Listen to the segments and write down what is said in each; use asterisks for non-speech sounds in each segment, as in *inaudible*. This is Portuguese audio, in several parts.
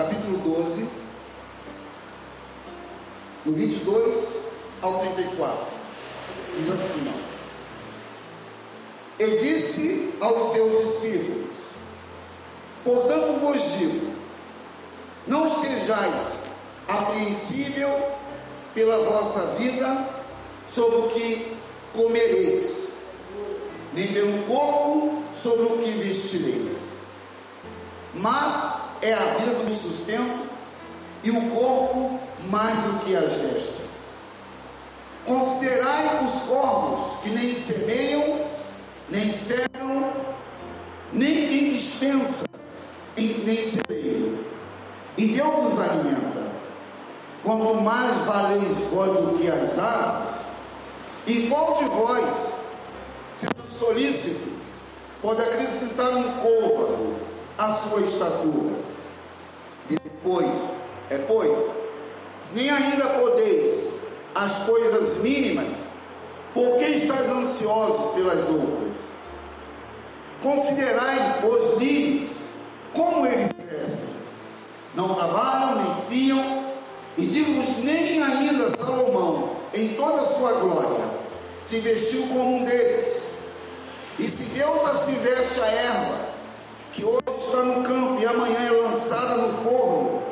capítulo 12, do 22 ao 34. Diz assim. E disse aos seus discípulos: Portanto vos digo, não estejais apreensível pela vossa vida sobre o que comereis, nem pelo corpo sobre o que vestireis. Mas é a vida do sustento e o corpo mais do que as vestes. Considerai os corvos que nem semeiam, nem cegam, nem tem dispensa, nem celeiro, e Deus os alimenta. Quanto mais valeis vós do que as aves, e qual de vós, sendo solícito, pode acrescentar um côvado à sua estatura? E depois, é pois, nem ainda podeis as coisas mínimas, por que estáis ansiosos pelas outras? Considerai os lírios, como eles crescem, não trabalham nem fiam, e digo-vos que nem ainda Salomão, em toda a sua glória, se vestiu como um deles. E se Deus assim veste a erva, que hoje está no campo e amanhã é lançada no forno,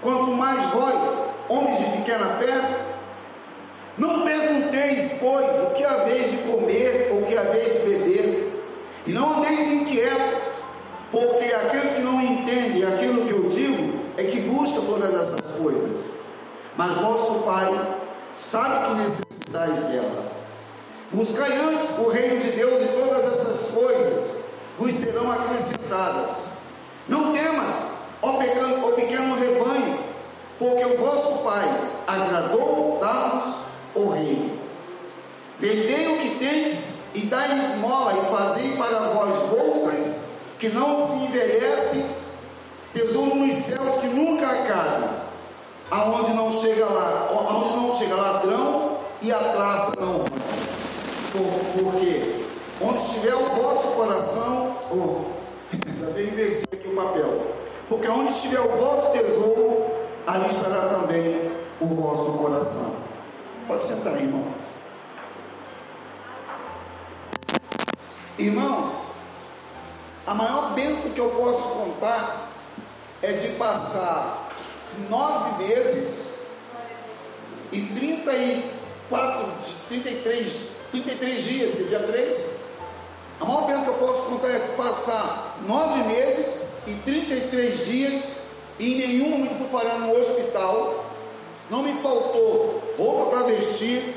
quanto mais vós, homens de pequena fé, não pergunteis, pois, o que haveis de comer ou o que haveis de beber, e não andeis inquietos, porque aqueles que não entendem aquilo que eu digo é que buscam todas essas coisas. Mas vosso Pai sabe que necessitais dela. Buscai antes o reino de Deus e todas essas coisas vos serão acrescentadas. Não temas, ó pequeno, ó pequeno rebanho, porque o vosso Pai agradou dar-vos o reino. Vendei o que tens e dai esmola e fazei para vós bolsas que não se envelhecem, tesouro nos céus que nunca acabe, aonde não chega lá, aonde não chega ladrão e a traça não rompe. Por, porque onde estiver o vosso coração, oh, já veio invertir aqui o papel, porque onde estiver o vosso tesouro, ali estará também o vosso coração. Pode sentar, irmãos. Irmãos, a maior bênção que eu posso contar é de passar nove meses e 34, 33, 33 dias, que é dia 3. A maior bênção que eu posso contar é passar nove meses e 33 dias e em nenhum momento fui parar no hospital. Não me faltou roupa para vestir,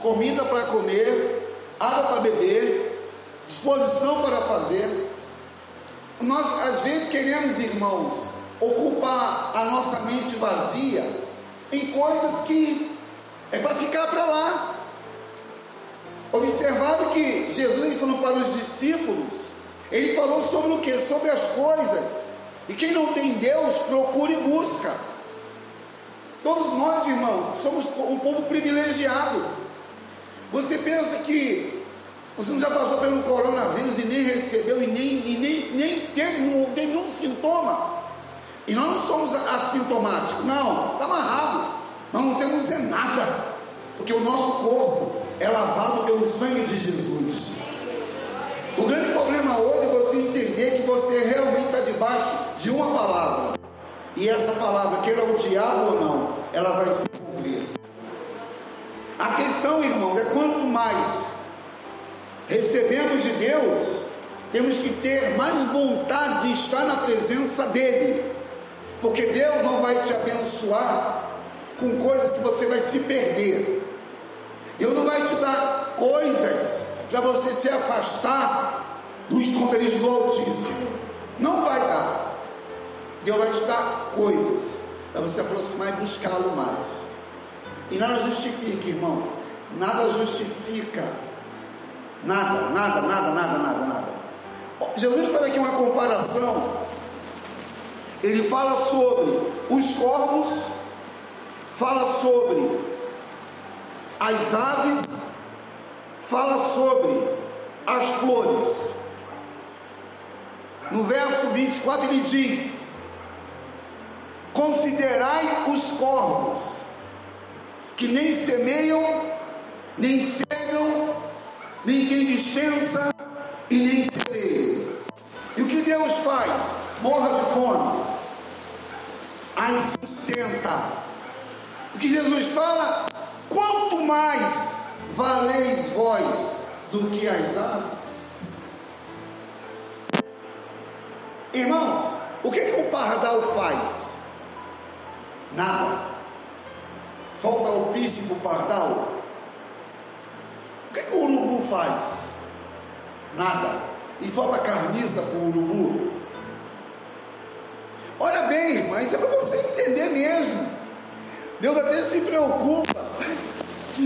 comida para comer, água para beber, disposição para fazer. Nós às vezes queremos, irmãos, ocupar a nossa mente vazia em coisas que é para ficar para lá. Observaram que Jesus falou para os discípulos, ele falou sobre o que? Sobre as coisas. E quem não tem Deus, procure e busca. Todos nós, irmãos, somos um povo privilegiado. Você pensa que você não já passou pelo coronavírus e nem recebeu e nem, e nem, nem teve, não teve nenhum sintoma? E nós não somos assintomáticos, não, está amarrado. Nós não temos é nada, porque o nosso corpo é lavado pelo sangue de Jesus. O grande problema hoje é você entender que você realmente está debaixo de uma palavra. E essa palavra, queira o diabo ou não, ela vai se cumprir. A questão, irmãos, é quanto mais recebemos de Deus, temos que ter mais vontade de estar na presença dEle. Porque Deus não vai te abençoar com coisas que você vai se perder. Deus não vai te dar coisas para você se afastar do esconderijo do Altíssimo. Não vai dar. Deus vai te dar coisas para você se aproximar e buscá-lo mais. E nada justifica, irmãos. Nada justifica. Nada, nada, nada, nada, nada, nada. Jesus faz aqui uma comparação. Ele fala sobre os corvos, fala sobre as aves, fala sobre as flores. No verso 24 ele diz: Considerai os corvos, que nem semeiam, nem cegam, nem tem dispensa e nem celeiam. E o que Deus faz? Morra de fome. Aí sustenta. O que Jesus fala? Quanto mais valeis vós do que as aves? Irmãos, o que, que o pardal faz? Nada. Falta o piche para o pardal? O que, que o urubu faz? Nada. E falta carniça para o urubu? Olha bem, irmã, isso é para você entender mesmo. Deus até se preocupa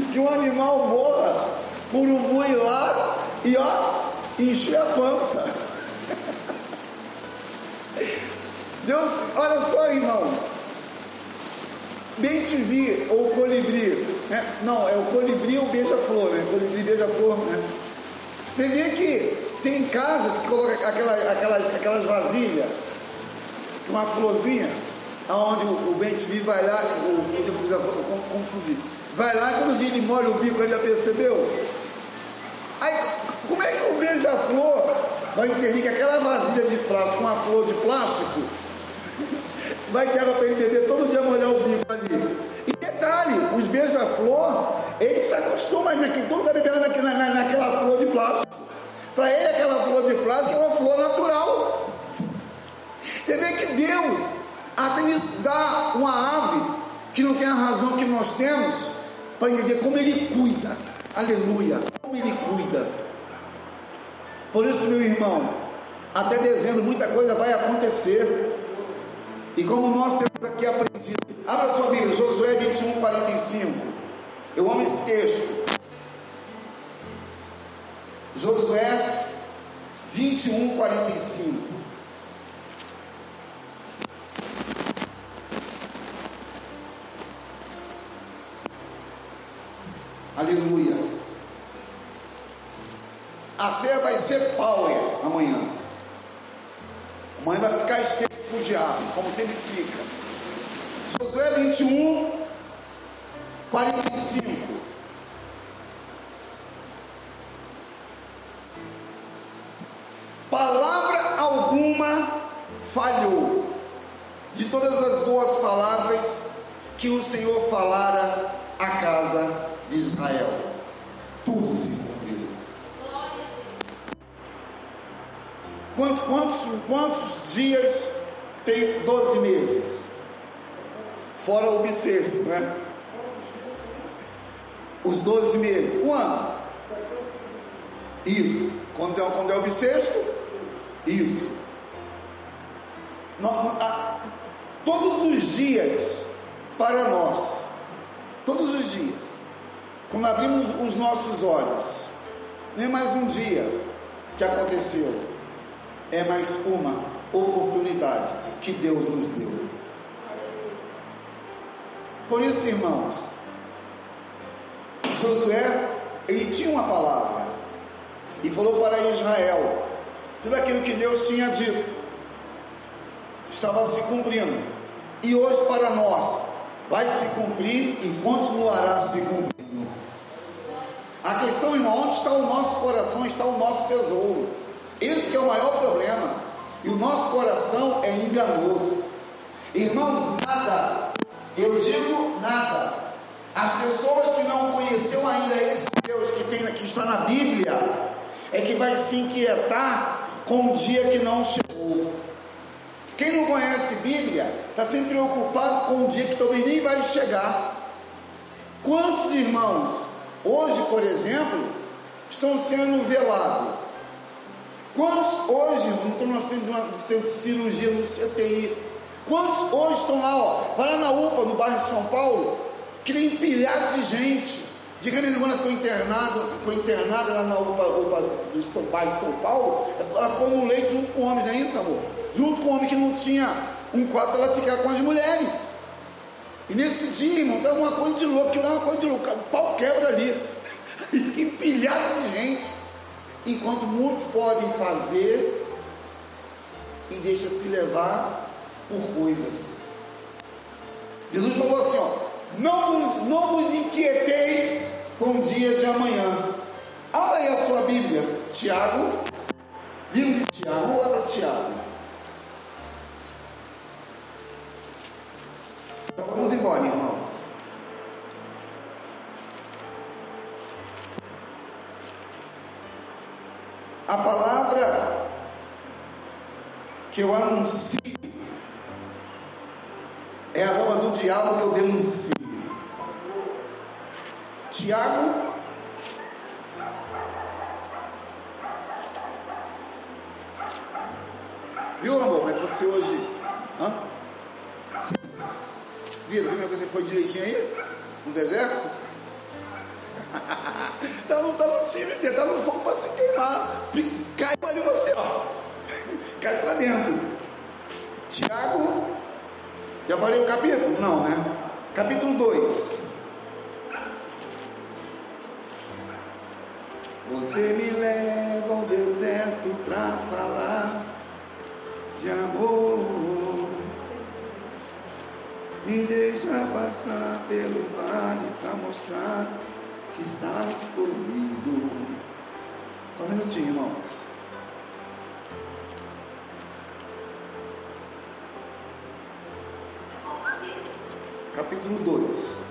que um animal morra, o urubu ir lá e ó, encher a pança. Deus, olha só, irmãos. Bem te vi, ou colibri. Né? Não, é o colibri ou beija-flor, né? Colibri beija-flor, né? Você vê que tem casas que colocam aquela, aquelas, aquelas vasilhas, uma florzinha, aonde o, o bem te vi vai lá, o beija-flor, confundi. Vai lá quando ele molha o bico, ele já percebeu? Aí, como é que o beija-flor vai entender que aquela vasilha de plástico, uma flor de plástico, vai ter água para beber todo dia molhar o bico ali. E detalhe, os beija-flor, eles se acostumam naquele, todo mundo bebendo naquela, na, naquela flor de plástico. Para ele aquela flor de plástico é uma flor natural. Você vê que Deus até nos dá uma ave que não tem a razão que nós temos para entender como Ele cuida. Aleluia, como Ele cuida. Por isso, meu irmão, até dezembro muita coisa vai acontecer. E como nós temos aqui aprendido, abra sua Bíblia, Josué 21, 45. Eu amo esse texto. Josué 21, 45. Aleluia. A ceia vai ser power amanhã. Amanhã vai ficar esteiro com o diabo, como sempre fica. Josué 21, 45. Palavra alguma falhou de todas as boas palavras que o Senhor falara à casa de Israel. Tudo se cumpriu. Quantos, quantos, quantos dias tem 12 meses? Fora o bissexto, né? Os 12 meses. Um ano. Isso. Quando é, quando é o bissexto? Isso. todos os dias para nós. Todos os dias. Quando abrimos os nossos olhos, não é mais um dia que aconteceu, é mais uma oportunidade que Deus nos deu. Por isso, irmãos, Josué, ele tinha uma palavra e falou para Israel tudo aquilo que Deus tinha dito estava se cumprindo. E hoje para nós vai se cumprir e continuará se cumprindo. A questão, irmão, onde está o nosso coração, está o nosso tesouro. Esse é o maior problema. E o nosso coração é enganoso. Irmãos, nada, eu digo nada. As pessoas que não conheceu ainda esse Deus que, tem, que está na Bíblia, é que vai se inquietar com o dia que não chegou. Quem não conhece Bíblia, está sempre preocupado com o dia que talvez nem vai chegar. Quantos irmãos Hoje, por exemplo, estão sendo velados. Quantos hoje não estão nascendo de uma centro de cirurgia no CTI? Quantos hoje estão lá, ó, vai lá na UPA, no bairro de São Paulo, que nem empilhado de gente. Diga a menina ficou internada, ficou internada lá na UPA, UPA do São, bairro de São Paulo, ela ficou no leito junto com homens, não é isso, amor? Junto com homem que não tinha um quarto para ela ficar com as mulheres. E nesse dia, irmão, estava uma coisa de louco, que não é uma coisa de louco, o pau quebra ali. *laughs* E fica empilhado de gente. Enquanto muitos podem fazer e deixa se levar por coisas. Jesus falou assim: ó, não vos, não vos inquieteis com o dia de amanhã. Abra aí a sua Bíblia, Tiago, livro de Tiago, vamos para Tiago. Embora, irmãos. A palavra que eu anuncio é a obra do diabo que eu denuncio. Tiago Viu, amor, que você hoje? Hã? É que você foi direitinho aí? No deserto? *laughs* tá, no, tá no time, filho, tá no fogo para se queimar. Cai ali você, ó. *laughs* Cai para dentro. Tiago, já falei o capítulo? Não, né? Capítulo 2. Você me leva ao deserto para falar de amor. Me deixa passar pelo vale para mostrar que estás comigo. Só um minutinho, irmãos. Capítulo 2.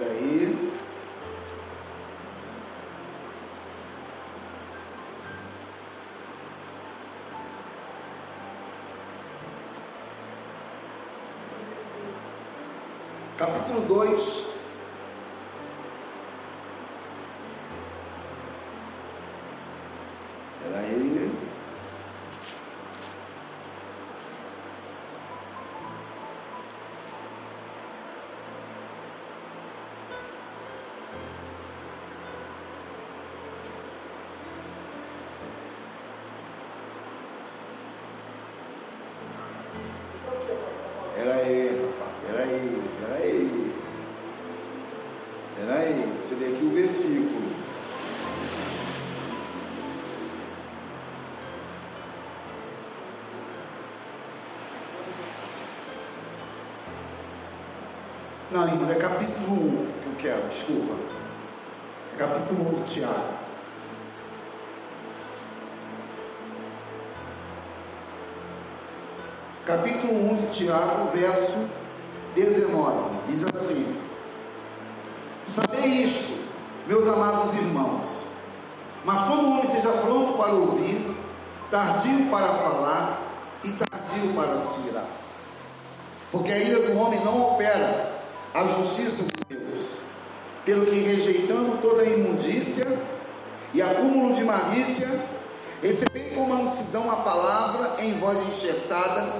Era aí. Capítulo 2. Não, irmão, é capítulo 1 que eu quero, desculpa. É capítulo 1 de Tiago. Capítulo 1 de Tiago, verso 19. Diz assim: Sabei isto, meus amados irmãos, mas todo homem seja pronto para ouvir, tardio para falar e tardio para se irar. Porque a ira do homem não opera a justiça de Deus, pelo que rejeitando toda imundícia e acúmulo de malícia, recebei com mansidão a palavra em voz enxertada,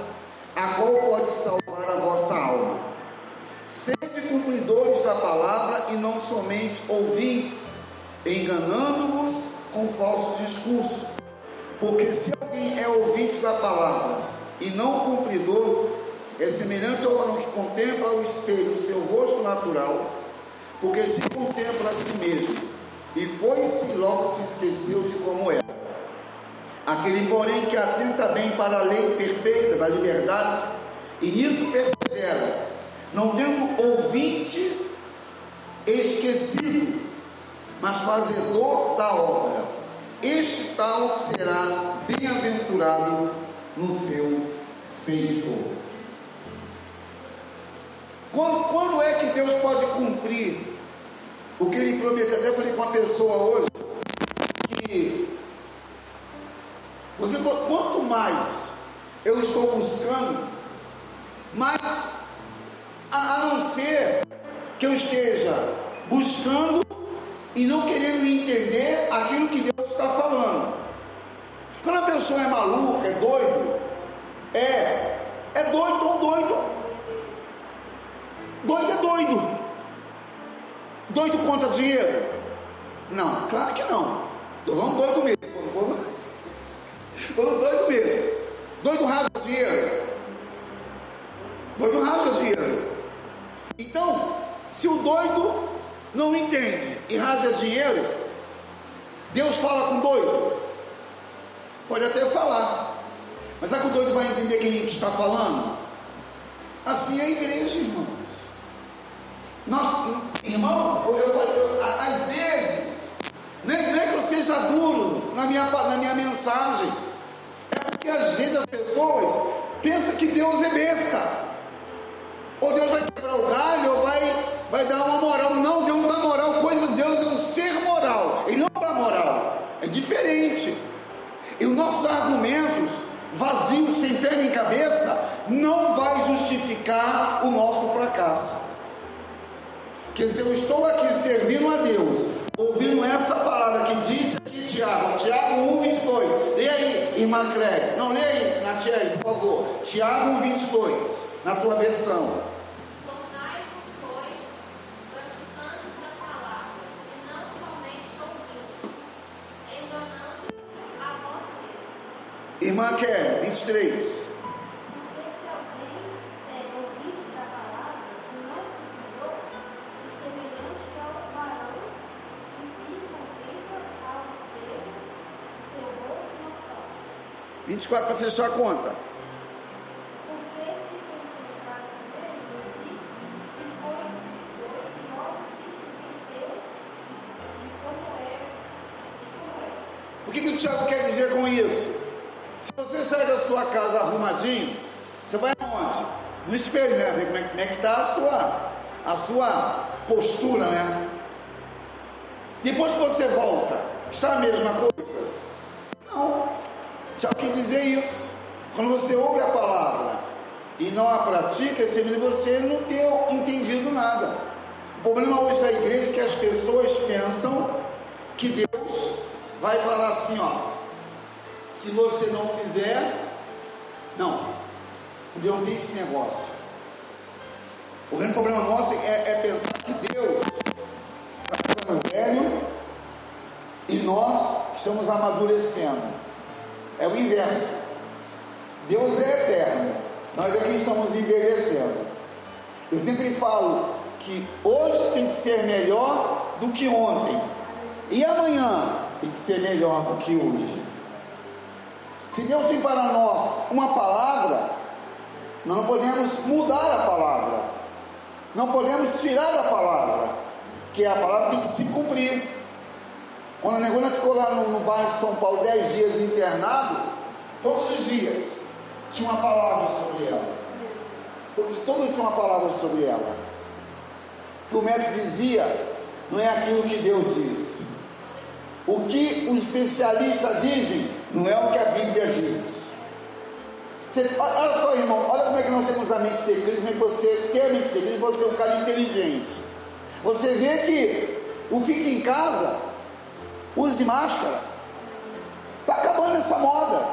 a qual pode salvar a vossa alma. Sede cumpridores da palavra e não somente ouvintes, enganando-vos com falsos discursos. Porque se alguém é ouvinte da palavra e não cumpridor, é semelhante ao varão que contempla ao espelho o seu rosto natural, porque se contempla a si mesmo, e foi-se logo se esqueceu de como era. Aquele, porém, que atenta bem para a lei perfeita da liberdade, e nisso persevera, não tendo ouvinte esquecido, mas fazedor da obra, este tal será bem-aventurado no seu feito. Quando, quando é que Deus pode cumprir o que Ele prometeu? Até falei com uma pessoa hoje que você, quanto mais eu estou buscando, mais a, a não ser que eu esteja buscando e não querendo entender aquilo que Deus está falando. Quando a pessoa é maluca, é doido, é, é doido ou doido. Doido é doido. Doido contra dinheiro? Não, claro que não. Estou falando doido mesmo. Quando *laughs* doido mesmo. Doido rasga dinheiro. Doido rasga dinheiro. Então, se o doido não entende e rasga dinheiro, Deus fala com doido. Pode até falar. Mas será que o doido vai entender quem está falando? Assim é a igreja, irmãos. Nós, irmãos, eu, eu, eu, às vezes, não é que eu seja duro na minha, na minha mensagem, é porque às vezes as pessoas pensam que Deus é besta, ou Deus vai quebrar o galho, ou vai, vai dar uma moral. Não, Deus não dá moral, coisa de Deus é um ser moral, Ele não dá moral, é diferente. E os nossos argumentos vazios, sem pé nem cabeça, não vai justificar o nosso fracasso. Quer dizer, eu estou aqui servindo a Deus, ouvindo essa palavra que diz aqui, Tiago, Tiago 1, 22. Lê aí, irmã Cléia. Não, lê aí, Natiele, por favor. Tiago 1, 22, na tua versão. Irmã Kelly, 23. Vinte e quatro para fechar a conta. O que, que o Tiago quer dizer com isso? Se você sai da sua casa arrumadinho, você vai aonde? No espelho, né? Ver como é, como é que está a sua, a sua postura, né? Depois que você volta, está a mesma coisa? Não. Já quis dizer isso. Quando você ouve a palavra e não a pratica, esse você não ter entendido nada. O problema hoje da igreja é que as pessoas pensam que Deus vai falar assim, ó, se você não fizer, não. Deus não tem esse negócio. O grande problema nosso é, é pensar que Deus está ficando velho e nós estamos amadurecendo. É o inverso. Deus é eterno. Nós aqui estamos envelhecendo. Eu sempre falo que hoje tem que ser melhor do que ontem. E amanhã tem que ser melhor do que hoje. Se Deus tem para nós uma palavra, nós não podemos mudar a palavra, não podemos tirar a palavra, que a palavra tem que se cumprir. Quando a Negona ficou lá no, no bairro de São Paulo dez dias internado, todos os dias tinha uma palavra sobre ela. Todos, todos tinha uma palavra sobre ela. Que o médico dizia, não é aquilo que Deus disse. O que os especialistas dizem não é o que a Bíblia diz. Você, olha só, irmão, olha como é que nós temos a mente de como é que você tem a mente de você é um cara inteligente. Você vê que o fique em casa, use máscara. Está acabando essa moda.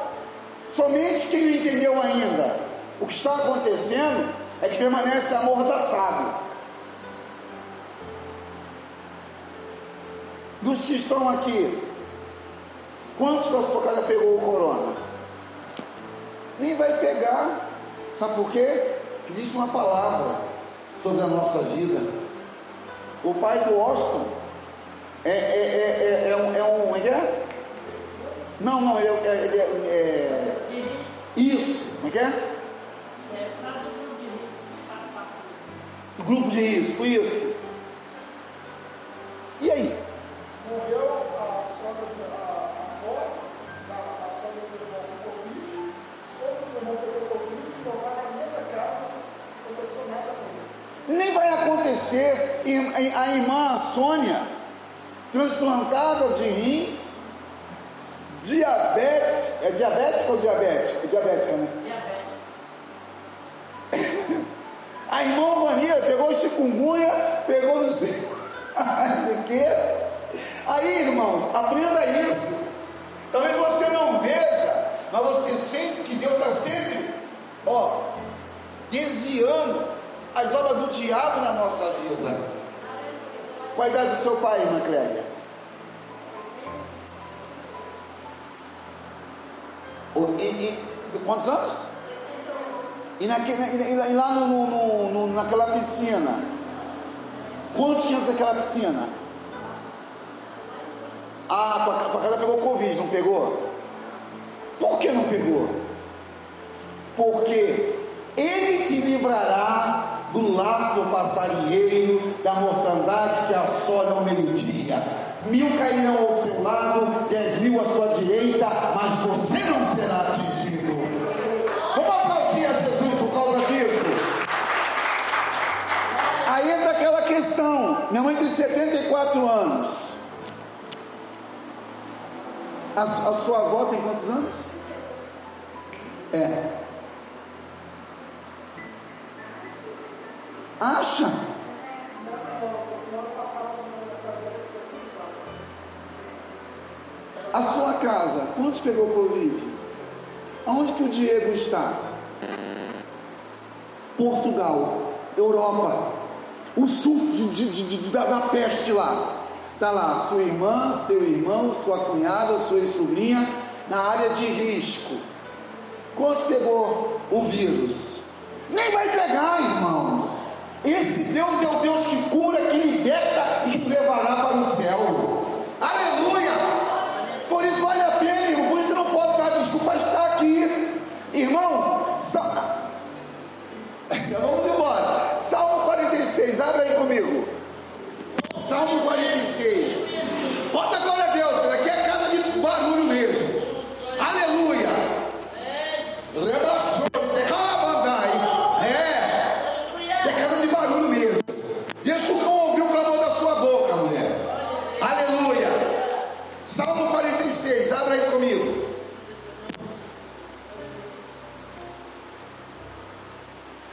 Somente quem não entendeu ainda o que está acontecendo é que permanece amordaçado. Dos que estão aqui, Quantos da sua casa pegou o corona? Nem vai pegar. Sabe por quê? Existe uma palavra sobre a nossa vida. O pai do Austin é, é, é, é, é um. É um é, é? Não, não, ele é. Ele é, é isso, como é que é? Grupo de risco, isso. Transplantada de rins, diabetes, é diabética ou diabética? É diabética, né? Diabética. *coughs* a irmã Vanira pegou chikungunya, pegou não sei, não sei o quê. Aí, irmãos, aprenda isso. Talvez você não veja, mas você sente que Deus está sempre, ó, desviando as obras do diabo na nossa vida. Qual a idade do seu pai, irmã Clélia? E, e, quantos anos? E, naquele, e lá no, no, no, naquela piscina? Quantos que entram naquela piscina? Ah, tua casa pegou Covid, não pegou? Por que não pegou? Porque Ele te livrará do laço do passarinheiro, da mortandade que assola ao meio-dia. Mil cairão ao seu lado, dez mil à sua direita, mas você não será atingido. Vamos aplaudir a Jesus por causa disso. Aí entra aquela questão. Minha mãe tem 74 anos. A, a sua avó tem quantos anos? É. Acha? A sua casa, quantos pegou Covid? Aonde que o Diego está? Portugal, Europa, o sul de, de, de, da, da peste lá. Está lá sua irmã, seu irmão, sua cunhada, sua sobrinha, na área de risco. Quantos pegou o vírus? Nem vai pegar, irmãos. Esse Deus é o Deus que cura, que liberta e que levará para o céu. Aleluia! Por isso vale a pena, irmão. Por isso não pode dar desculpa estar aqui. Irmãos, sal... *laughs* vamos embora. Salmo 46, abre aí comigo. Salmo 46. Bota glória a Deus, filho. Aqui é casa de barulho mesmo. Aleluia.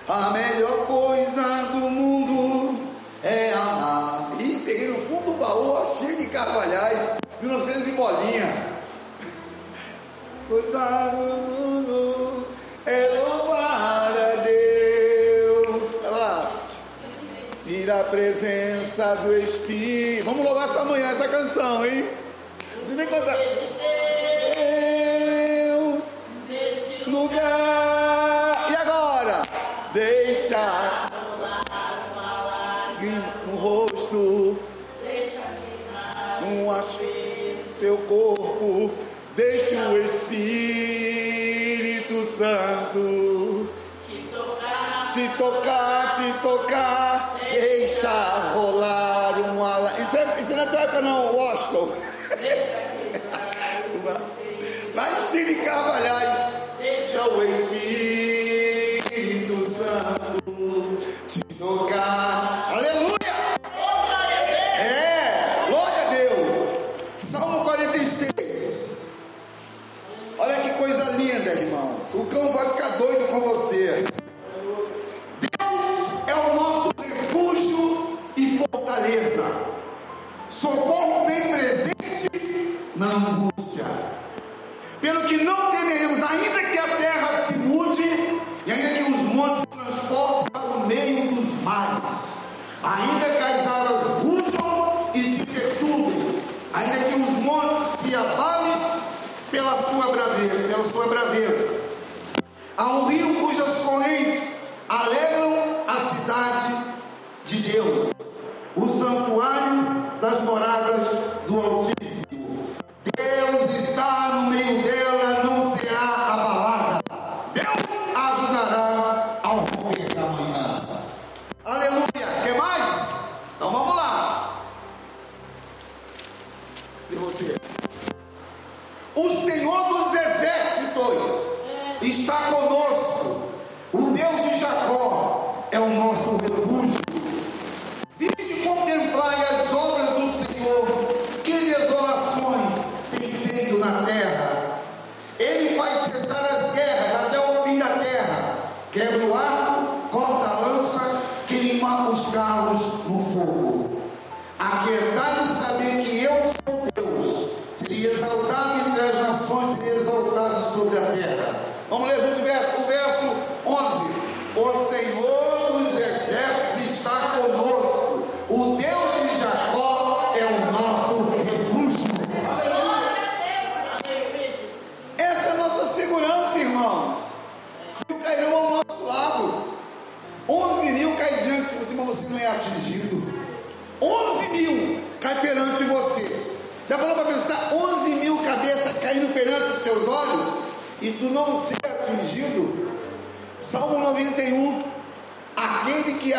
A melhor coisa do mundo é amar. Ih, peguei no fundo do baú, cheio de carvalhais, 1900 e bolinha. Coisa do mundo é louvar a Deus. Olha lá. Ir à presença do Espírito. Vamos louvar essa manhã essa canção, hein? Você nem cantar. Deus, lugar. Corpo, deixa o Espírito Santo te tocar, te tocar, deixa rolar um ala. Isso, é, isso não é tua época não, Washington. Lá *laughs* em Chile Carvalhais, deixa o Espírito braveza. Há um rio cujas correntes alegram a cidade de Deus, o santuário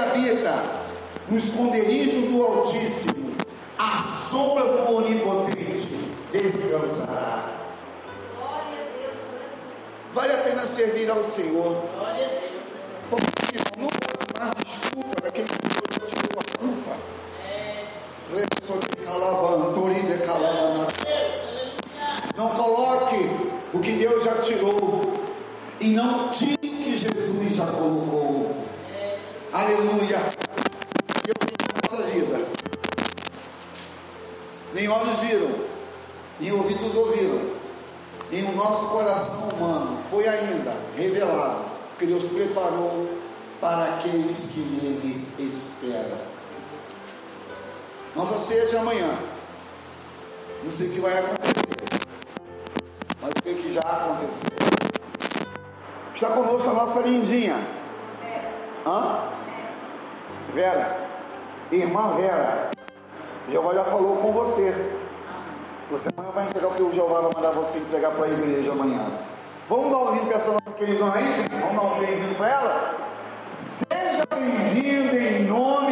habita no esconderijo do Altíssimo, a sombra do Onipotente descansará. Vale a pena servir ao Senhor. Porque não pode mais desculpa daquele que Deus tirou a culpa. Não coloque o que Deus já tirou e não tire o que Jesus já colocou. Aleluia. Eu na nossa vida. Nem olhos viram, nem ouvidos ouviram, nem o nosso coração humano foi ainda revelado que Deus preparou para aqueles que nele esperam. Nossa ceia de amanhã. Não sei o que vai acontecer, mas creio que já aconteceu. Está conosco a nossa lindinha. Hã? Vera. Irmã Vera. Jeová já falou com você. Você amanhã vai entregar o que o Jeová vai mandar você entregar para a igreja amanhã. Vamos dar um vinho para essa nossa querida aí, gente? Vamos dar um bem-vindo para ela? Seja bem-vindo em nome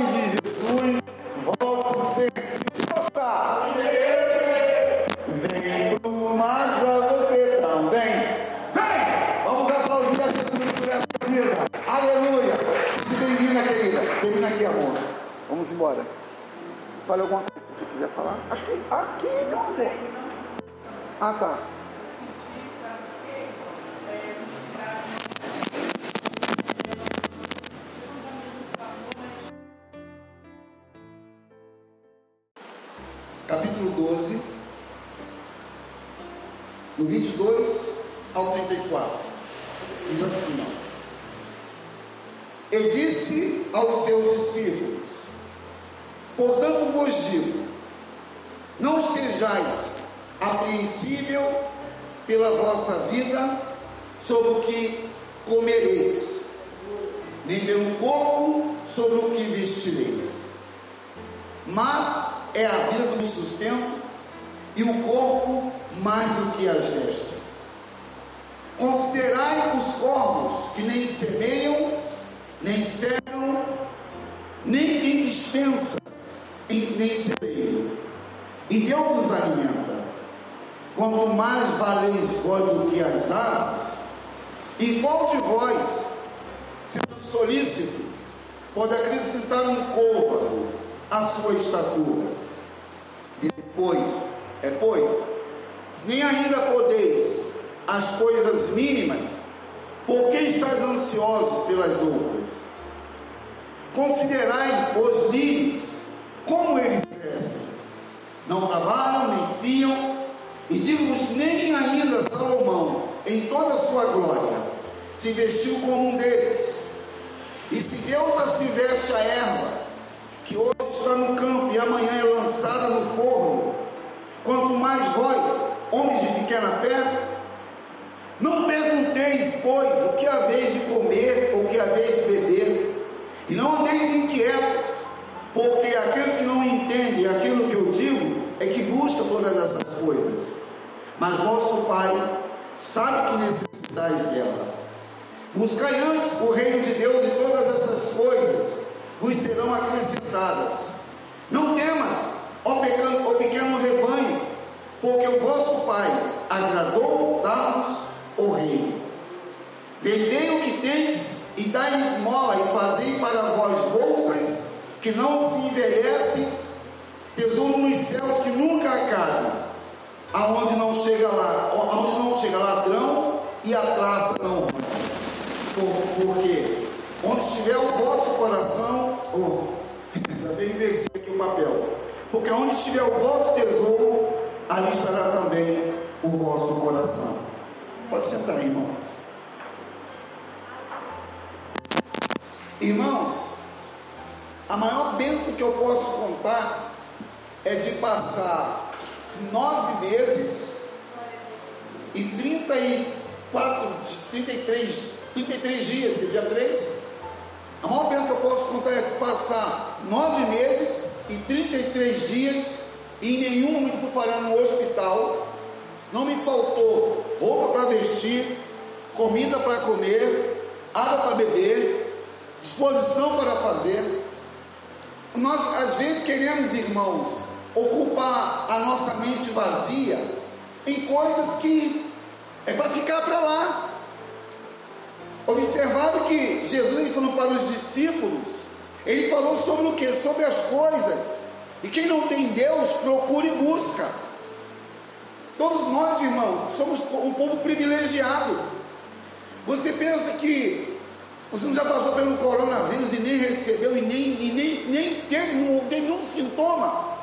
Vamos embora. Fale alguma coisa se você quiser falar. Aqui, aqui, meu amor. Ah, tá. Capítulo 12, do 22 ao 34. Diz assim. E disse aos seus discípulos: Portanto vos digo, não estejais apreensível pela vossa vida sobre o que comereis, nem pelo corpo sobre o que vestireis. Mas é a vida do sustento e o corpo mais do que as vestes. Considerai os corvos que nem semeiam, nem cegam, nem tem dispensa nem celeiro, e Deus os alimenta. Quanto mais valeis vós do que as aves, e qual de vós, sendo solícito, pode acrescentar um côvado à sua estatura? Depois, é pois, se nem ainda podeis as coisas mínimas, por que estáis ansiosos pelas outras? Considerai os lírios, como eles crescem. Não trabalham, nem fiam, e digo-vos que nem ainda Salomão, em toda a sua glória, se vestiu como um deles. E se Deus assim veste a erva, que hoje está no campo e amanhã é lançada no forno, quanto mais vós, homens de pequena fé, não pergunteis, pois, o que haveis de comer ou o que haveis de beber, e não andeis inquietos, porque aqueles que não entendem aquilo que eu digo é que busca todas essas coisas. Mas vosso Pai sabe que necessitais dela. Buscai antes o reino de Deus e todas essas coisas vos serão acrescentadas. Não temas, ó pequeno, ó pequeno rebanho, porque o vosso Pai agradou dar-vos o reino. Vendei o que tens e dai esmola e fazei para vós bolsas que não se envelhecem, tesouro nos céus que nunca acabe, aonde não chega lá, aonde não chega ladrão e a traça não rompe. Por, porque onde estiver o vosso coração, oh, ainda tem invertido aqui o papel, porque onde estiver o vosso tesouro, ali estará também o vosso coração. Pode sentar, irmãos. Irmãos, a maior bênção que eu posso contar é de passar nove meses e 34, 33, 33 dias, que é dia 3. A maior bênção que eu posso contar é de passar nove meses e 33 dias e em nenhum momento fui parar no hospital, não me faltou roupa para vestir, comida para comer, água para beber, disposição para fazer. Nós às vezes queremos, irmãos, ocupar a nossa mente vazia em coisas que é para ficar para lá. Observaram que Jesus ele falou para os discípulos, ele falou sobre o que? Sobre as coisas. E quem não tem Deus, procura e busca. Todos nós, irmãos, somos um povo privilegiado. Você pensa que você não já passou pelo coronavírus e nem recebeu e nem, e nem, nem teve, não teve nenhum sintoma.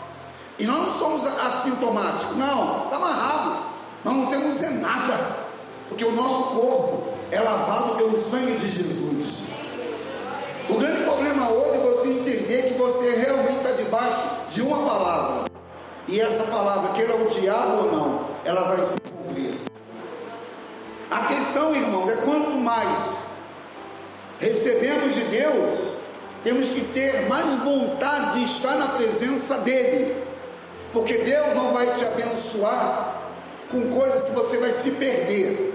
E nós não somos assintomáticos, não, está amarrado. Nós não temos é nada, porque o nosso corpo é lavado pelo sangue de Jesus. O grande problema hoje é você entender que você realmente está debaixo de uma palavra. E essa palavra, queira o diabo ou não, ela vai se cumprir. A questão, irmãos, é quanto mais recebemos de Deus, temos que ter mais vontade de estar na presença dEle. Porque Deus não vai te abençoar com coisas que você vai se perder.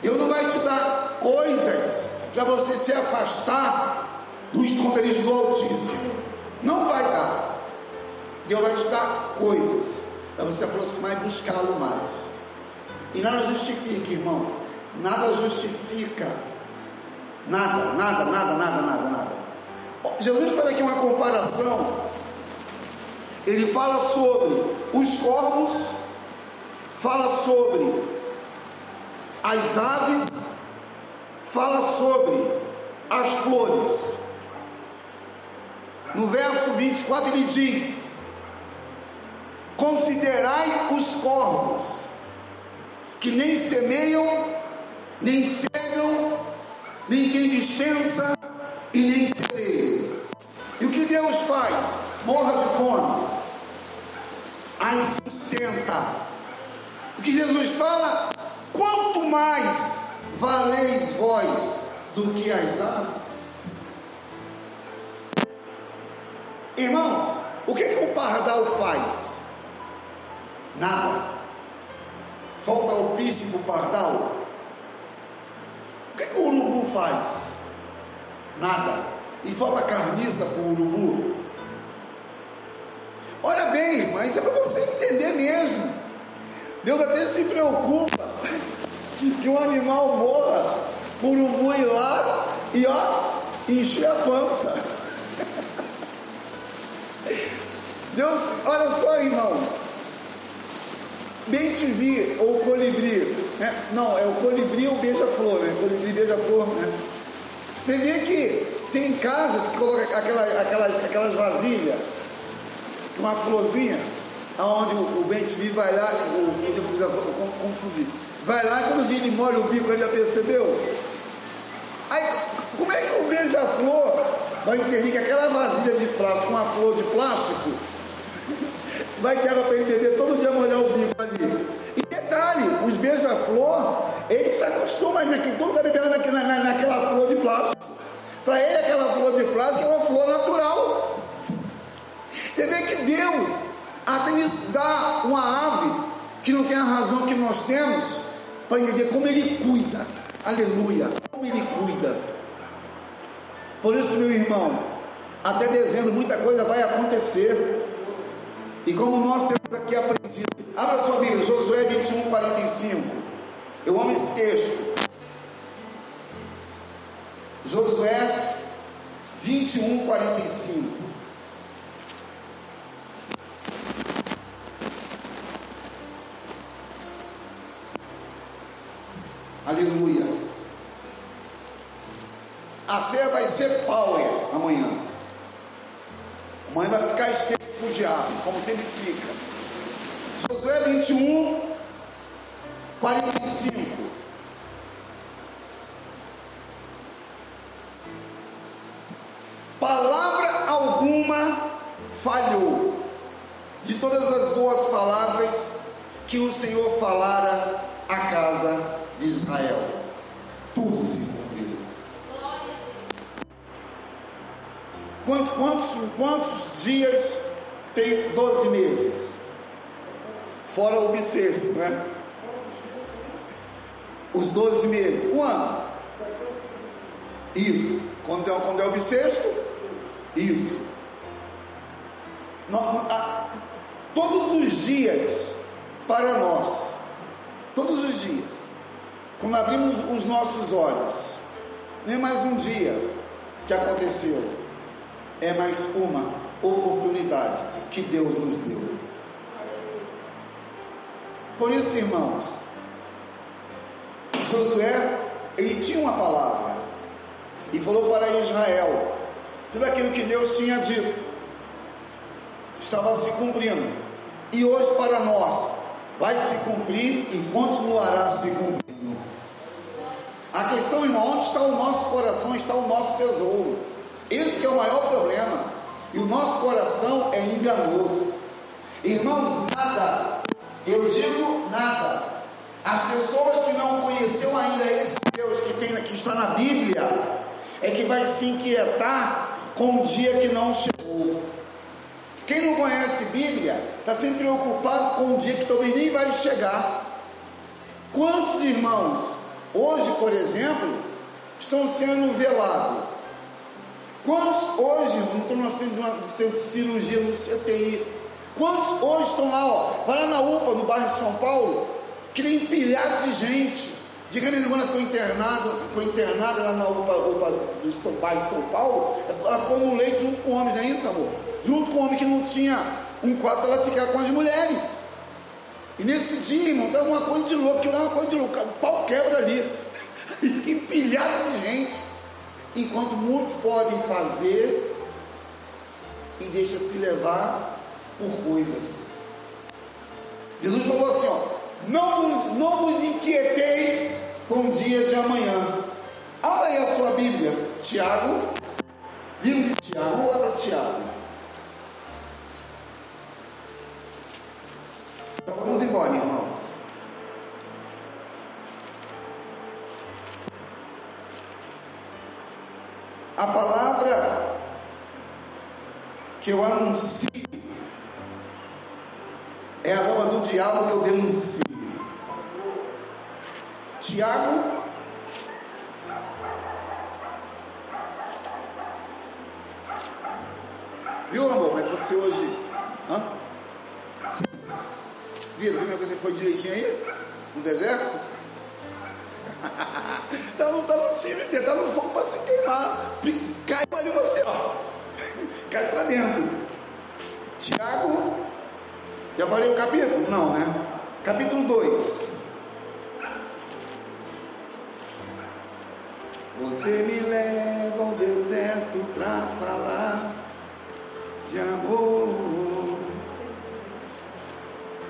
Deus não vai te dar coisas para você se afastar do esconderijo do Altíssimo. Não vai dar. Deus vai te dar coisas para você se aproximar e buscá-lo mais. E nada justifica, irmãos. Nada justifica. Nada, nada, nada, nada, nada, nada. Jesus faz aqui uma comparação ele fala sobre os corvos, fala sobre as aves, fala sobre as flores. No verso 24 ele diz: Considerai os corvos, que nem semeiam, nem cegam, nem tem dispensa e nem celeiam. E o que Deus faz? Morra de fome as sustenta. O que Jesus fala? Quanto mais valeis vós do que as aves? Irmãos, o que, que o pardal faz? Nada. Falta piche para o pardal? O que, que o urubu faz? Nada. E falta carniça para o urubu? Olha bem, irmã, isso é para você entender mesmo. Deus até se preocupa *laughs* que um animal morra por um boi lá e ó, encher a pança. *laughs* Deus, olha só, irmãos. Bem te vi, ou colibri, né? não, é o colibri ou beija-flor, né? Colibri beija-flor, né? Você vê que tem casas que colocam aquelas, aquelas, aquelas vasilhas uma florzinha, aonde o, o vive vai lá, o precisa confundir. Vai lá quando o dia ele molha o bico, ele já percebeu? Aí, como é que o beija-flor vai entender que aquela vasilha de plástico, uma flor de plástico, *laughs* vai ter água para beber todo dia molhar o bico ali? Detalhe, os beija-flor, eles se acostumam naquele, todo beber naquela, naquela flor de plástico. Para ele, aquela flor de plástico é uma flor natural. Você vê que Deus até nos dá uma ave que não tem a razão que nós temos para entender como Ele cuida. Aleluia, como Ele cuida. Por isso, meu irmão, até dezembro muita coisa vai acontecer. E como nós temos aqui aprendido, abra sua Bíblia, Josué 21, 45. Eu amo esse texto. Josué 21, 45. Aleluia. A ceia vai ser power amanhã. Amanhã vai ficar esteiro para o diabo, como sempre fica. Josué 21, 45. Palavra alguma falhou de todas as boas palavras que o Senhor falara à casa de Israel. Tudo se cumpriu. Quantos, quantos, quantos dias tem 12 meses. Fora o bissexto, né? Os 12 meses. Um ano. Isso. Quando é, quando é o bissexto? Isso. todos os dias para nós. Todos os dias. Quando abrimos os nossos olhos. Nem mais um dia que aconteceu. É mais uma oportunidade que Deus nos deu. Por isso, irmãos, Josué, ele tinha uma palavra e falou para Israel tudo aquilo que Deus tinha dito estava se cumprindo. E hoje para nós vai se cumprir e continuará se cumprindo. A questão, irmão, onde está o nosso coração, está o nosso tesouro. Esse é o maior problema. E o nosso coração é enganoso. Irmãos, nada, eu digo nada. As pessoas que não conheceram ainda esse Deus que, tem, que está na Bíblia, é que vai se inquietar com o dia que não chegou. Quem não conhece Bíblia está sempre preocupado com o dia que talvez nem vai chegar. Quantos irmãos, hoje, por exemplo, estão sendo velados? Quantos hoje não estão centro de cirurgia no CTI? Quantos hoje estão lá, ó, vai lá na UPA, no bairro de São Paulo, que tem empilhado de gente. De que quando ficou internada, ficou internada lá na UPA, UPA do São, bairro de São Paulo, ela ficou no leito junto com homens, não é isso, amor? Junto com homem que não tinha um quarto para ela ficar com as mulheres. E nesse dia, irmão, estava uma coisa de louco, que lá uma coisa de louco, o pau quebra ali. *laughs* E fica empilhado de gente enquanto muitos podem fazer e deixa se levar por coisas. Jesus falou assim: ó, não vos, não vos inquieteis com o dia de amanhã. Abra aí a sua Bíblia, Tiago, livro de Tiago, para Tiago. Então vamos embora, irmãos. A palavra que eu anuncio diabo que eu denuncio. Tiago Viu, amor? Como é você hoje. Hã? Viu? Viu é que você foi direitinho aí? No deserto? *laughs* tá, no, tá no time, filho, tá no fogo para se queimar. Cai ali você, ó. *laughs* Cai para dentro. Tiago, já falei o capítulo? Não, né? Capítulo 2. Você me leva ao deserto para falar de amor.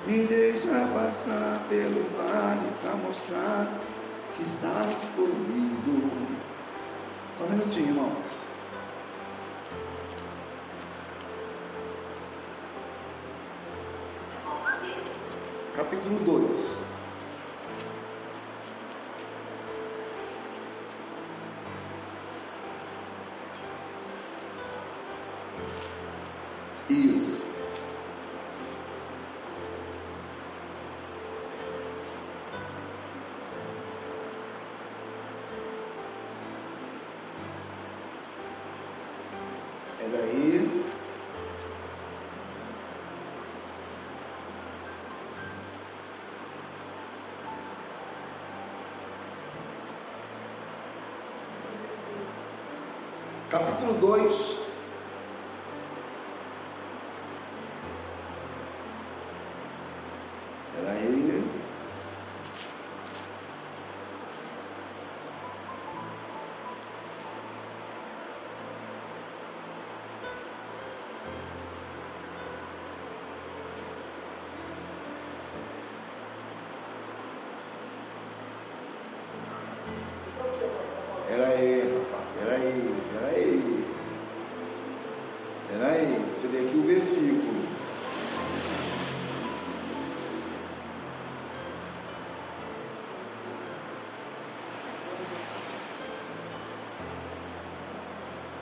Me deixa passar pelo vale para mostrar que estás comigo. Só um minutinho, irmãos. Capítulo 2. Capítulo 2.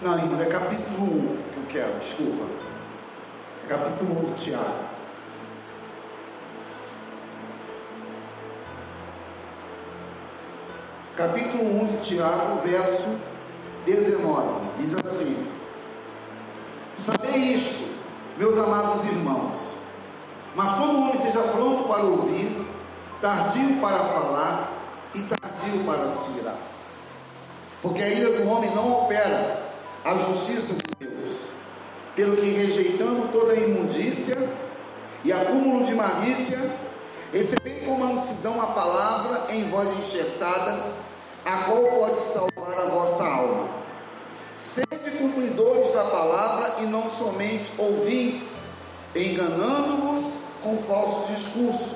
Não, irmão, é capítulo 1 que eu quero, desculpa. É capítulo 1 de Tiago. Capítulo 1 de Tiago, verso 19, diz assim: Sabei isto, meus amados irmãos, mas todo homem seja pronto para ouvir, tardio para falar e tardio para se irar. Porque a ira do homem não opera a justiça de Deus, pelo que rejeitando toda a imundícia e acúmulo de malícia, recebei com mansidão a palavra em voz enxertada, a qual pode salvar a vossa alma. Sede cumpridores da palavra e não somente ouvintes, enganando-vos com falso discurso.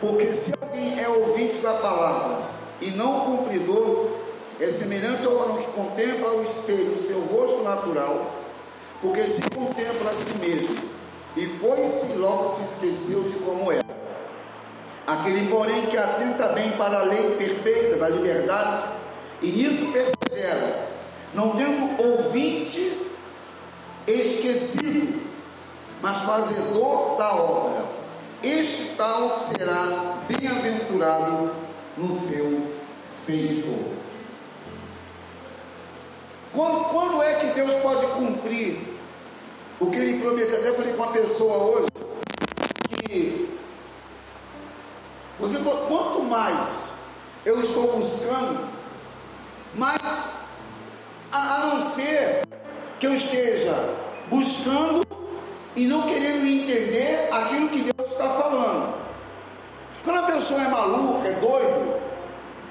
Porque se alguém é ouvinte da palavra e não cumpridor, é semelhante ao varão que contempla ao espelho o seu rosto natural, porque se contempla a si mesmo, e foi-se logo se esqueceu de como era. Aquele, porém, que atenta bem para a lei perfeita da liberdade, e nisso persevera, não tendo ouvinte esquecido, mas fazedor da obra, este tal será bem-aventurado no seu feito. Quando, quando, é que Deus pode cumprir o que Ele prometeu? Até falei com uma pessoa hoje que você, quanto mais eu estou buscando, mais a, a não ser que eu esteja buscando e não querendo entender aquilo que Deus está falando. Quando a pessoa é maluca, é doido,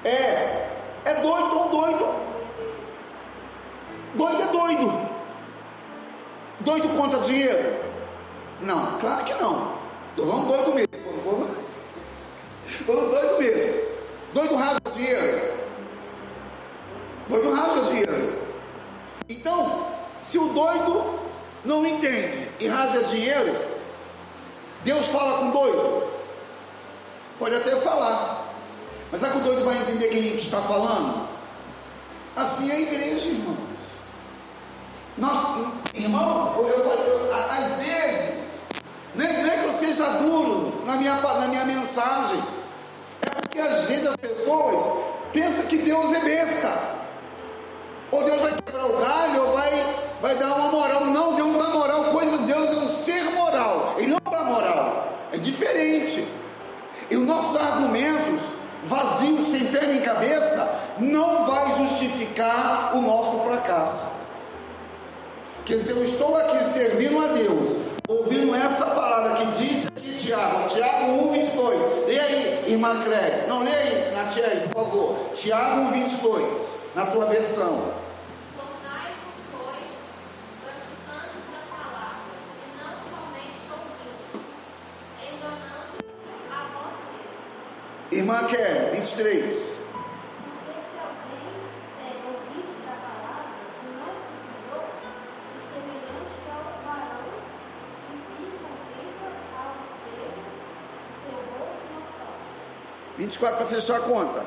é, é doido ou doido. Doido é doido. Doido contra dinheiro? Não, claro que não. Falando doido mesmo. Quando doido mesmo. Doido rasga dinheiro. Doido rasga dinheiro. Então, se o doido não entende e rasga dinheiro, Deus fala com doido? Pode até falar. Mas é que o doido vai entender quem está falando? Assim é a igreja, irmãos. Nós, irmãos, eu, eu, eu, às vezes, nem, nem que eu seja duro na minha, na minha mensagem, é porque às vezes as pessoas pensam que Deus é besta. Ou Deus vai quebrar o galho, ou vai, vai dar uma moral. Não, Deus não dá moral. Coisa de Deus é um ser moral. Ele não dá moral. É diferente. E os nossos argumentos vazios, sem pé nem cabeça, não vai justificar o nosso fracasso que se eu estou aqui servindo a Deus, ouvindo essa palavra que diz aqui Tiago, Tiago 1, 22, lê aí, irmã Clélia, não lê aí, Natiele, por favor, Tiago 1, 22, na tua versão. Irmã Kelly, 23. 24 para fechar a conta.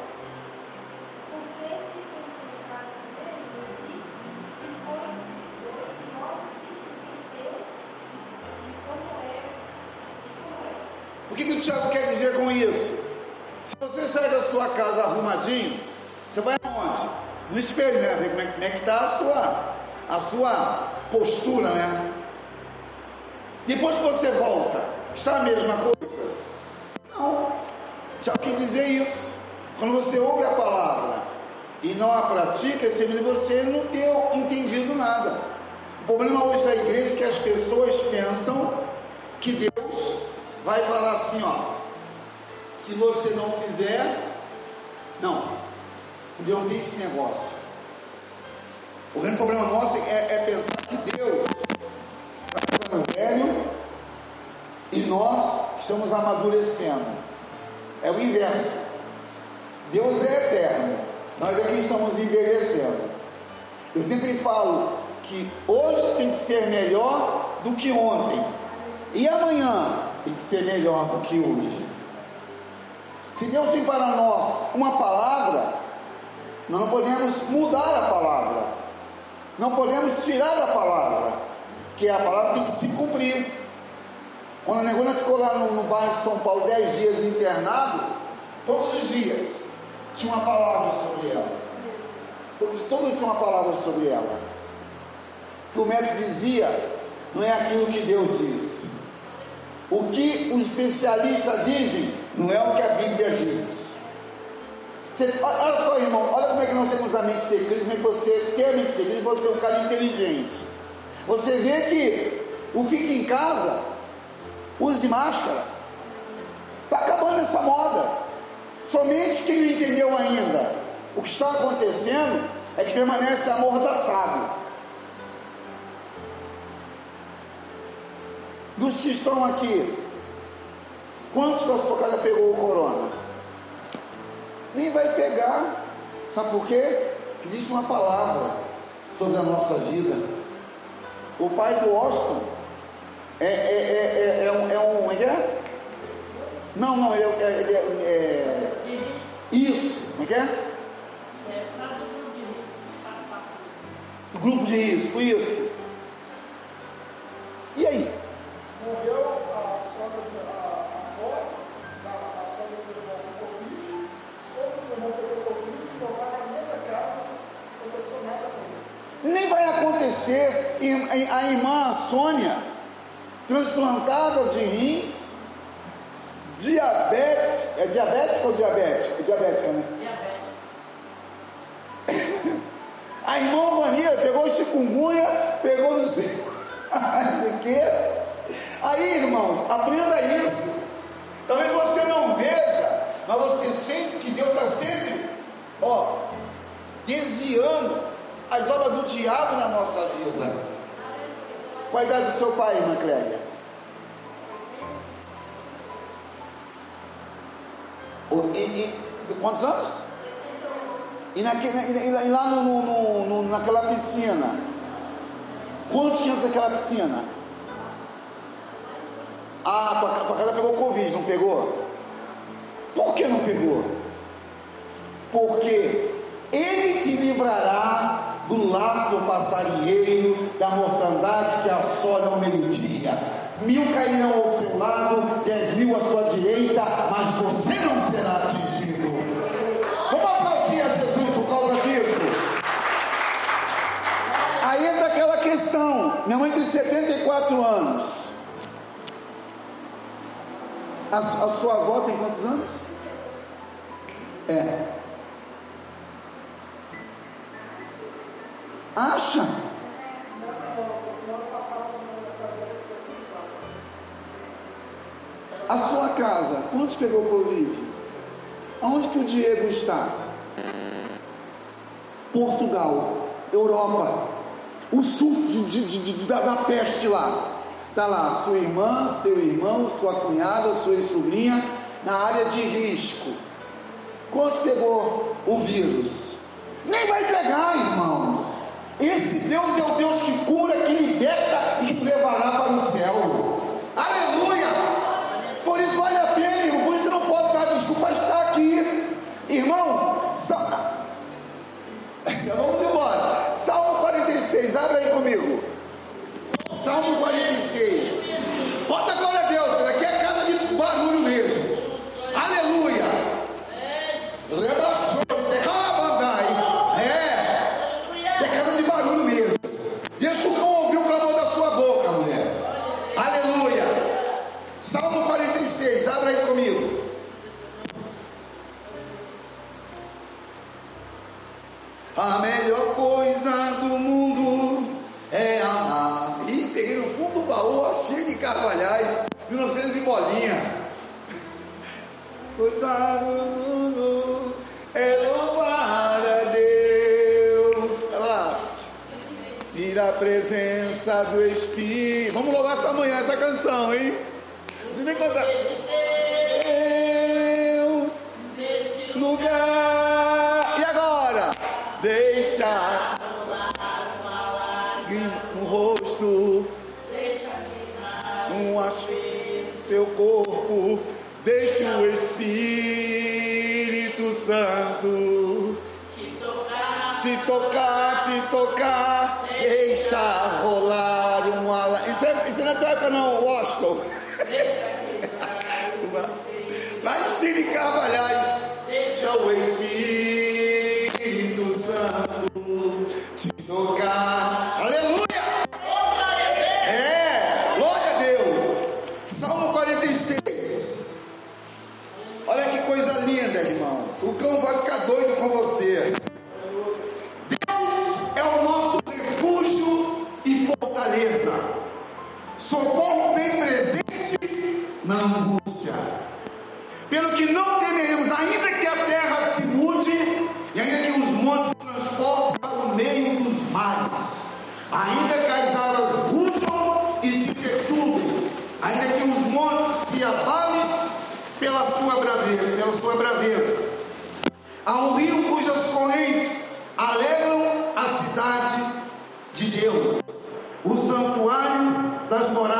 O que, que o Tiago quer dizer com isso? Se você sair da sua casa arrumadinho, você vai aonde? No espelho, né? Ver como é, como é que está a sua, a sua postura, né? Depois que você volta, está a mesma coisa? Tiago quer dizer isso. Quando você ouve a palavra e não a pratica, você não ter entendido nada. O problema hoje da igreja é que as pessoas pensam que Deus vai falar assim, ó. Se você não fizer, não. Deus não tem esse negócio. O grande problema nosso é, é pensar que Deus está ficando velho e nós estamos amadurecendo. É o inverso. Deus é eterno, nós aqui estamos envelhecendo. Eu sempre falo que hoje tem que ser melhor do que ontem, e amanhã tem que ser melhor do que hoje. Se Deus tem para nós uma palavra, nós não podemos mudar a palavra, não podemos tirar a palavra, que a palavra tem que se cumprir. Quando a Negona ficou lá no, no bairro de São Paulo dez dias internado, todos os dias tinha uma palavra sobre ela. Todos, todo tinha uma palavra sobre ela. Que o médico dizia, não é aquilo que Deus disse. O que os especialistas dizem, não é o que a Bíblia diz. Você, olha só, irmão, olha como é que nós temos a mente de Cristo, como é que você tem a mente de Cristo, você é um cara inteligente. Você vê que o fica em casa, use máscara. Está acabando essa moda. Somente quem não entendeu ainda o que está acontecendo é que permanece amordaçado. Dos que estão aqui, quantos da sua casa pegou o corona? Nem vai pegar. Sabe por quê? Existe uma palavra sobre a nossa vida. O pai do Austin é, é, é, é, um, é um. É? Não, não, ele é. Ele é, isso, como é que é? Grupo de risco, isso. Transplantada de rins, diabetes, é diabética ou diabética? É diabética, né? *laughs* A irmã Mania pegou chikungunya, pegou não sei o que. Aí, irmãos, aprenda isso. Talvez você não veja, mas você sente que Deus está sempre, ó, desviando as obras do diabo na nossa vida. Qual a idade do seu pai, irmã Clélia? E, e, quantos anos? E, naquele, e lá no, no, no, naquela piscina? Quantos que naquela piscina? Ah, tua casa pegou Covid, não pegou? Por que não pegou? Porque Ele te livrará do laço do passarinheiro, da mortandade que assola ao meio-dia. Mil cairão ao seu lado, dez mil à sua direita, mas você não será atingido. Vamos aplaudir a Jesus por causa disso. Aí entra aquela questão. Minha mãe tem 74 anos. A, a sua avó tem quantos anos? É. Acha? A sua casa, quantos pegou Covid? Aonde que o Diego está? Portugal, Europa. O sul de, de, de, da, da peste lá. Está lá sua irmã, seu irmão, sua cunhada, sua sobrinha, na área de risco. Quantos pegou o vírus? Nem vai pegar, irmãos. Esse Deus é o Deus que cura, que liberta e que levará para o céu. Aleluia! Por isso vale a pena, irmão. Por isso você não pode dar desculpa estar Irmãos, sa... vamos embora. Salmo 46, abre aí comigo. Salmo 46. Bota glória a Deus, aqui é casa de barulho mesmo. Aleluia. Rebaixou. A melhor coisa do mundo é amar. Ih, peguei no fundo do baú, ó, cheio de carvalhais, 1900 e bolinha. Coisa do mundo é louvar a Deus. Olha lá. Ir à presença do Espírito. Vamos louvar essa manhã essa canção, hein? Deixa eu nem contar. Deus, lugar. Deixa no rosto um seu corpo. Deixa o Espírito Santo te tocar, te tocar, deixa rolar um ala. Isso, é, isso não é tua época não, Washington. *laughs* Chile Carvalhais. Deixa o Espírito Há um rio cujas correntes alegram a cidade de Deus, o santuário das moradas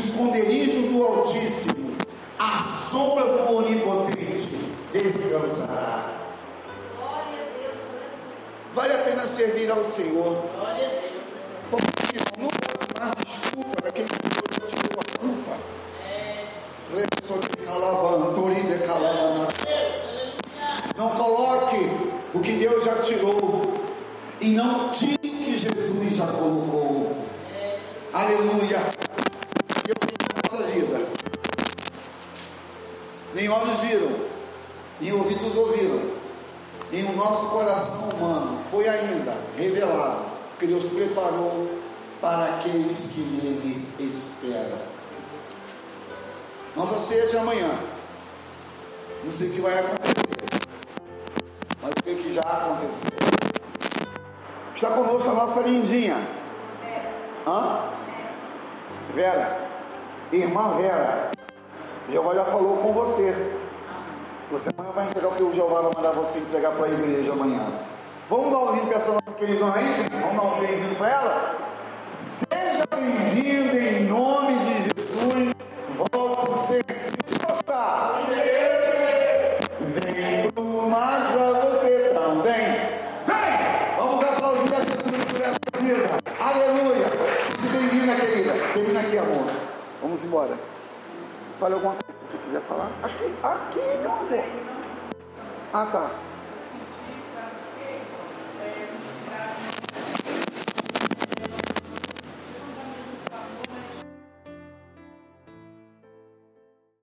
esconderijo do Altíssimo, a sombra do Onipotente, descansará. Vale a pena servir ao Senhor. Porque não pode dar desculpa daquele que Deus tirou a culpa. Não coloque o que Deus já tirou e não tire o que Jesus já colocou. Aleluia. Eu fiz nossa vida. Nem olhos viram, nem ouvidos ouviram, nem o nosso coração humano foi ainda revelado que Deus preparou para aqueles que nele esperam. Nossa ceia de amanhã. Não sei o que vai acontecer. Mas creio que já aconteceu. Está conosco a nossa lindinha. Hã? Vera. Irmã Vera. Jeová já falou com você. Você amanhã vai entregar o que o Jeová vai mandar você entregar para a igreja amanhã. Vamos dar um brinde para essa nossa querida gente? Vamos dar um bem-vindo para ela? Seja bem-vindo em nome de Jesus. Volte sempre. Se gostar. Vem pro Maza você também. Vem! Vamos aplaudir a Jesus por essa vida. Aleluia. Seja bem-vinda, querida. Termina aqui, amor. Vamos embora. Fale alguma coisa se você quiser falar. Aqui, aqui, meu amor. Ah, tá.